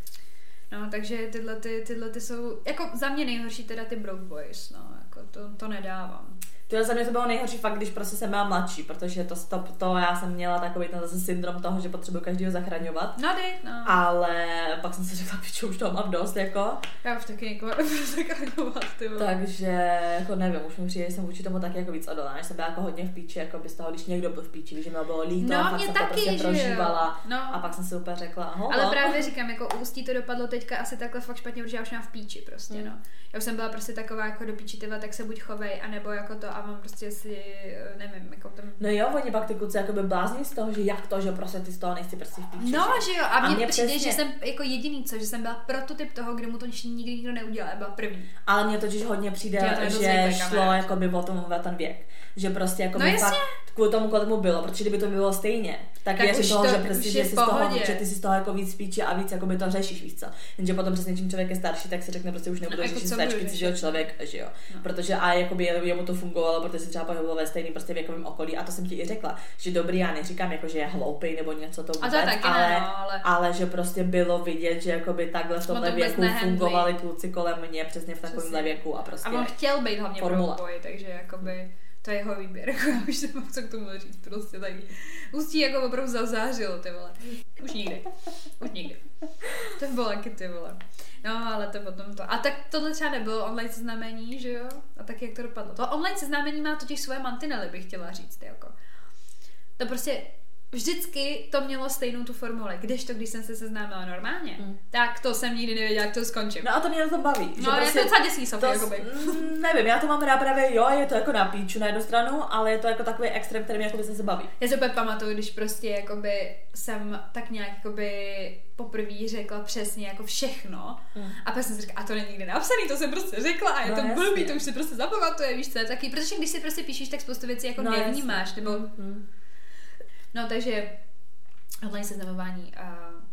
No, takže tyhle, ty, tyhle ty jsou, jako za mě nejhorší teda ty broke boys, no, jako to, to nedávám. To za mě to bylo nejhorší fakt, když prostě jsem byla mladší, protože to, to, to já jsem měla takový ten zase syndrom toho, že potřebuji každého zachraňovat. No, ty, no. Ale pak jsem si řekla, že už toho mám dost, jako. Já už taky někoho (laughs) zachraňovat, ty vole. Takže, jako nevím, už mi přijde, že jsem vůči tomu taky jako víc odolná, že jsem byla jako hodně v píči, jako by z toho, když někdo byl v píči, že mi bylo líto, No, fakt mě jsem taky, to prostě že jo. prožívala. No. A pak jsem si úplně řekla, holo. Ale právě (laughs) říkám, jako ústí to dopadlo teďka asi takhle fakt špatně, protože já už mám v píči prostě, Hmm. no. Já už jsem byla prostě taková jako do píči, tyva, tak se buď chovej, anebo jako to a mám prostě si, eh, nevím, jako tam... No jo, oni pak ty kluci jakoby blázní z toho, že jak to, že prostě ty z toho nejsi prostě v píči. No, že jo, a mně mě přijde, přesně- že jsem jako jediný co, že jsem byla prototyp toho, kdo mu to nikdy nikdo neudělal, byla první. Ale mně totiž hodně přijde, to že šlo kamarád. jakoby o, tom, o ten věk. Že prostě jako No fakt kvůli tomu, kolik mu bylo, protože kdyby to bylo stejně, tak, Tak už toho, to- že, prostě, je že, z toho, že ty si z toho jako víc píči a víc jakoby to řešíš, víc co. Jenže potom přesně čím člověk je starší, tak si řekne prostě už nebudu No, jako řešit budu stačky cizího člověk, že jo. No. Protože a jakoby jemu to fungovalo, protože si třeba pohyboval ve stejném prostě věkovém okolí a to jsem ti i řekla, že dobrý, já neříkám jako, že je hloupý nebo něco to vůbec, A to taky ne, ale, no, ale- ale že prostě bylo vidět, že jakoby takhle v tomhle věku fungovali kluci kolem mě přesně v takovémhle Přesně. věku a prostě A on chtěl být hlavně formula. pro boy, takže jakoby to je jeho výběr, (laughs) jako já už nemám co k tomu říct, prostě tak ústí jako opravdu zazářilo, ty vole. Už nikdy, už nikdy. To bylo taky ty vole. No, ale to potom to. A tak tohle třeba nebylo online seznámení, že jo? A tak jak to dopadlo? To online seznámení má totiž svoje mantinely, bych chtěla říct, jako. To prostě vždycky to mělo stejnou tu formuli. Když to, když jsem se seznámila normálně, Mm. tak to jsem nikdy nevěděla, jak to skončím. No a to mě na to baví. No, je to docela děsný, Sofie, to, jakoby. mm, nevím, já to mám rád právě, jo, je to jako na píču na jednu stranu, ale je to jako takový extrém, který mě jakoby se baví. Já si úplně pamatuju, když prostě jakoby jsem tak nějak jakoby poprvé řekla přesně jako všechno Mm. a pak jsem si řekla, a to není nikde napsaný, to jsem prostě řekla a je No, to jasně. blbý, to už si prostě zapamatuje, víš co, je taky, protože když si prostě píšeš, tak spoustu věcí jako No, nevnímáš, jasně. nebo, Mm. No takže online seznamování uh,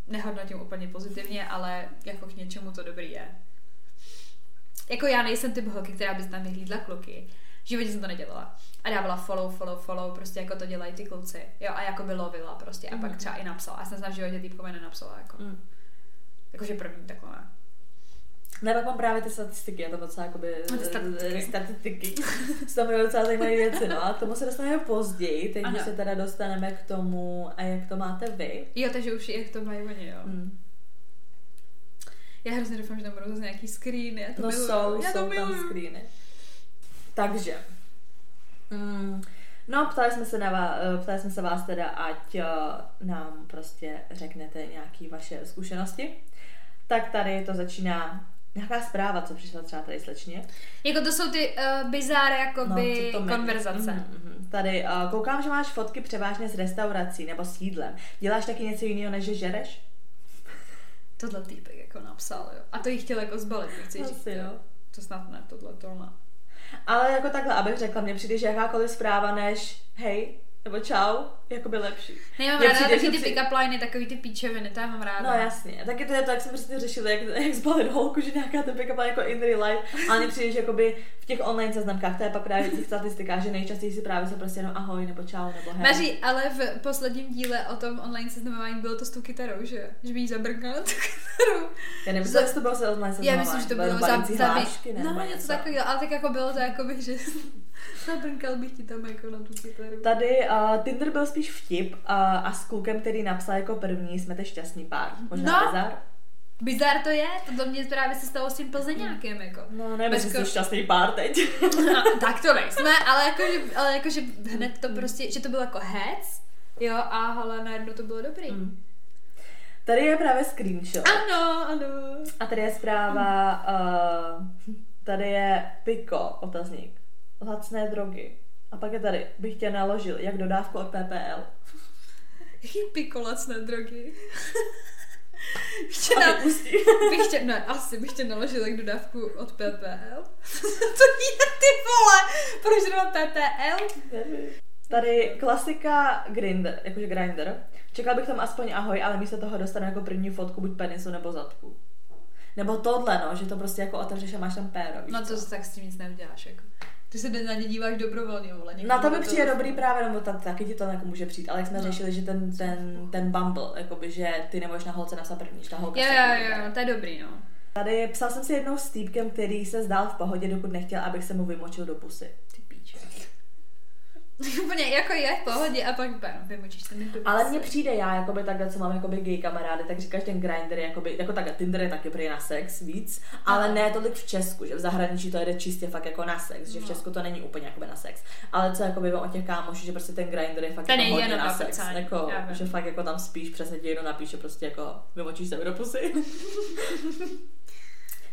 nehodnotím úplně pozitivně, ale jako k něčemu to dobrý je. Jako já nejsem typ holky, která by tam vyhlídla kluky. V životě jsem to nedělala. A dávala follow, follow, follow, prostě jako to dělají ty kluci. Jo, a jako by lovila prostě. A pak Mhm. třeba i napsala. Já jsem v životě týpkové nenapsala, jako. Mm. Jakože první takové. Ne, pak mám právě ty statistiky, já to docela jakoby... No, ty statistiky. eh, statistiky. (laughs) Jsou tam docela zajímavé věci, no a k tomu se dostaneme později, teď Ano. už se teda dostaneme k tomu, a jak to máte vy. Jo, takže už jak to mají oni, jo. Mm. Já hrozně doufám, že tam budou zase nějaký screeny. Já to No miluju. jsou, já to jsou tam miluju. screeny. Takže, mm, no ptali jsme, se na vás, ptali jsme se vás teda, ať nám prostě řeknete nějaké vaše zkušenosti. Tak tady to začíná nějaká zpráva, co přišla třeba tady slečně. Jako to jsou ty uh, bizáre, jakoby co to jmenuje? konverzace. Mhm, mhm. Tady uh, koukám, že máš fotky převážně z restaurací nebo s jídlem. Děláš taky něco jiného, než že žereš? (laughs) Tohle týpek jako napsal, jo. A to jí chtěl jako zbalit, nechci Asi říct. jo. To snad ne, tohle to ne. Ale jako takhle, abych řekla, mně přijde, že jakákoliv zpráva než hej, nebo čau, jako by lepší. Ne, já mám ráda taky ty pick-up liny, takový ty píčeviny, to já mám ráda. No jasně, taky to je to, jak jsme přesně řešili, jak, jak zbalit holku, že nějaká ten pick-up line jako in real life, ale mně přijde, že jakoby v těch online seznamkách, to je pak právě v těch statistikách, že nejčastěji si právě se prostě jenom ahoj, nebo čau, nebo hej. Maří, ale v posledním díle o tom online seznamování bylo to s tou kytarou, že? Že by jí zabrkala tu kytaru. Já nevím, jestli to bylo se online Já seznamování, myslím, že to bylo bylo za, za hlášky, nebo No, něco takového, ale tak jako bylo to jako bych, že (laughs) zabrnkal bych ti tam jako na tu kytaru. Tady uh, Tinder byl spíš vtip uh, a s klukem, který napsal jako první, jsme te šťastný pár. Možná No. bizar? Bizar to je, to do mě právě se stalo s tím plzeňákem, jako. No, jestli ko- jsi šťastný pár teď. No, (laughs) tak to nejsme, ale jakože, ale jakože hned to prostě, že to bylo jako hec, jo, a ale najednou to bylo dobrý. Mm. Tady je právě screenshot. Ano, ano. A tady je zpráva, uh, tady je Piko, otazník. Lacné drogy. A pak je tady, bych tě naložil, jak dodávku od PPL. (laughs) Jaký pikolacné drogy. (laughs) Bych tě, na, bych tě, ne, asi bych tě naložila k dodávku od PPL. (laughs) to je ty vole, proč zrovna PPL? Tady klasika Grinder, jakože Grinder. Čekal bych tam aspoň ahoj, ale místo toho dostanu jako první fotku buď penisu nebo zadku. Nebo tohle, no, že to prostě jako otevřeš a máš tam péro. No co? to tak s tím nic neuděláš, jako. Ty se na ně díváš dobrovolně, vole. Na to mi přijde dobrý právě, nebo tam taky ti to jako může přijít, ale jak jsme no. řešili, že ten, ten, ten bumble, jakoby, že ty nemůžeš na holce napsat první, že ta holka Jo, jo, jo, to je dobrý, no. Tady psal jsem si jednou s týpkem, který se zdál v pohodě, dokud nechtěl, abych se mu vymočil do pusy. (laughs) Úplně jako je v pohodě a pak bam, vymočíš se mi do Ale mně přijde já, jakoby takhle, co mám jakoby gay kamarády, tak říkáš ten grinder je jakoby, jako takhle Tinder je taky prý na sex víc, ale No. ne tolik v Česku, že v zahraničí to jde čistě fakt jako na sex, že v No. Česku to není úplně jakoby na sex. Ale co jakoby vím o těch kámoších, že prostě ten grinder je fakt Ten jako hodně na na sex, prcání, jako, že fakt jako tam spíš přesně ti jenom napíše prostě jako vymočíš se do pusy. (laughs)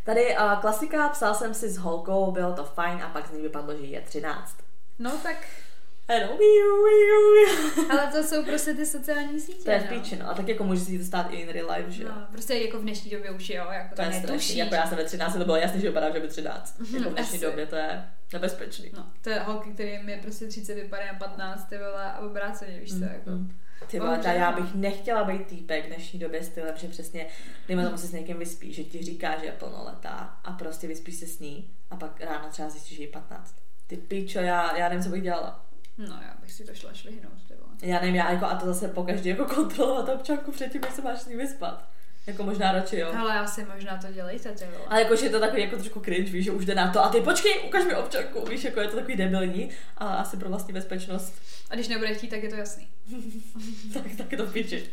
Tady uh, klasika, psal jsem si s holkou, bylo to fajn a pak z ní vypadlo, že je 13. No tak, Wiu. (laughs) ale to jsou prostě ty sociální sítě, To je v no. píči, no. A tak jako může si to stát i in real life, že jo. No, prostě jako v dnešní době už jo, jako To to je strašný. Jako já jsem ve 13, to bylo jasný, že vypadá, že by 13. Mhm, Jako v dnešní asi. době to je nebezpečný. No, to je holky, kterým je prostě 30, vypadá na 15, ty vole, a obráceně, víš co, jako. Mm. Ty vole, ta já bych nechtěla být týpek v dnešní době stylem, že přesně, dejme tomu se s někým vyspí, že ti říká, že je plnoletá a prostě vyspíš se s ní a pak ráno třeba zjistíš, že je 15. Ty pičo, já, já nevím, co bych dělala. No, já bych si to šla švihnout, ty vole. Já nevím, já jako, a to zase pokaždé jako kontrolovat občanku předtím, než se máš s ní vyspat. Jako možná radši, jo. Ale asi možná to dělejte, ty vole. Ale jakože je to takový jako trošku cringe, víš, že už jde na to. A ty počkej, ukaž mi občanku, víš, jako je to takový debilní, ale asi pro vlastní bezpečnost, A když nebude chtít, tak je to jasný. (laughs) tak, tak je to v piči.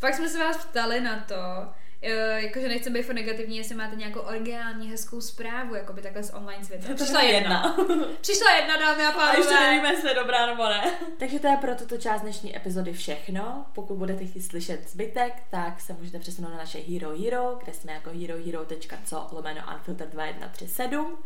Pak jsme se vás ptali na to, eh, jakože nechcem být furt negativní, jestli máte nějakou originální hezkou zprávu, jako by takhle z online světa. Přišla jedna. (laughs) Přišla jedna, dámy a A pánové. ještě nevíme, jestli je dobrá nebo ne. Takže to je pro tuto část dnešní epizody všechno. Pokud budete chtít slyšet zbytek, tak se můžete přesunout na naše Hero Hero, kde jsme jako herohero.co lomeno unfilter 2137.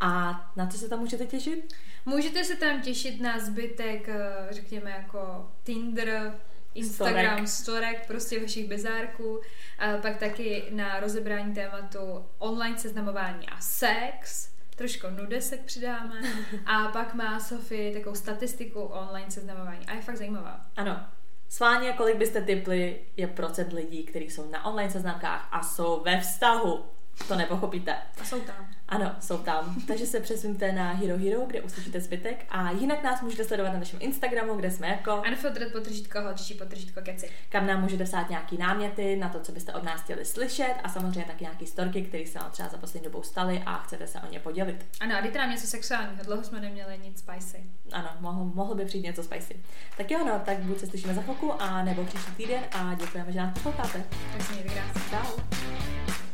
A na co se tam můžete těšit? Můžete se tam těšit na zbytek, eh, řekněme, jako Tinder, Instagram, storek, prostě vašich bezárků, a pak taky na rozebrání tématu online seznamování a sex, trošku nudesek přidáme (laughs) a pak má Sofie takovou statistiku online seznamování a je fakt zajímavá. Ano. Sváně, kolik byste typli, je procent lidí, kteří jsou na online seznamkách a jsou ve vztahu. To nepochopíte. A jsou tam. Ano, jsou tam. Takže se přesuňte na Hero Hero, kde uslyšíte zbytek. A jinak nás můžete sledovat na našem Instagramu, kde jsme jako, Unfiltered potržítko, holčičí potržítko, keci. kam nám můžete psát nějaký náměty na to, co byste od nás chtěli slyšet a samozřejmě taky nějaký storky, které se vám třeba za poslední dobou staly a chcete se o ně podělit. Ano, a dejte nám něco sexuálního, dlouho jsme neměli nic spicy. Ano, mohlo, mohlo by přijít něco spicy. Tak jo, no, tak buď se slyšíme za chvilku, a nebo příští týden a děkujeme, že nás posloucháte. Tak se mějte krásně. Ciao.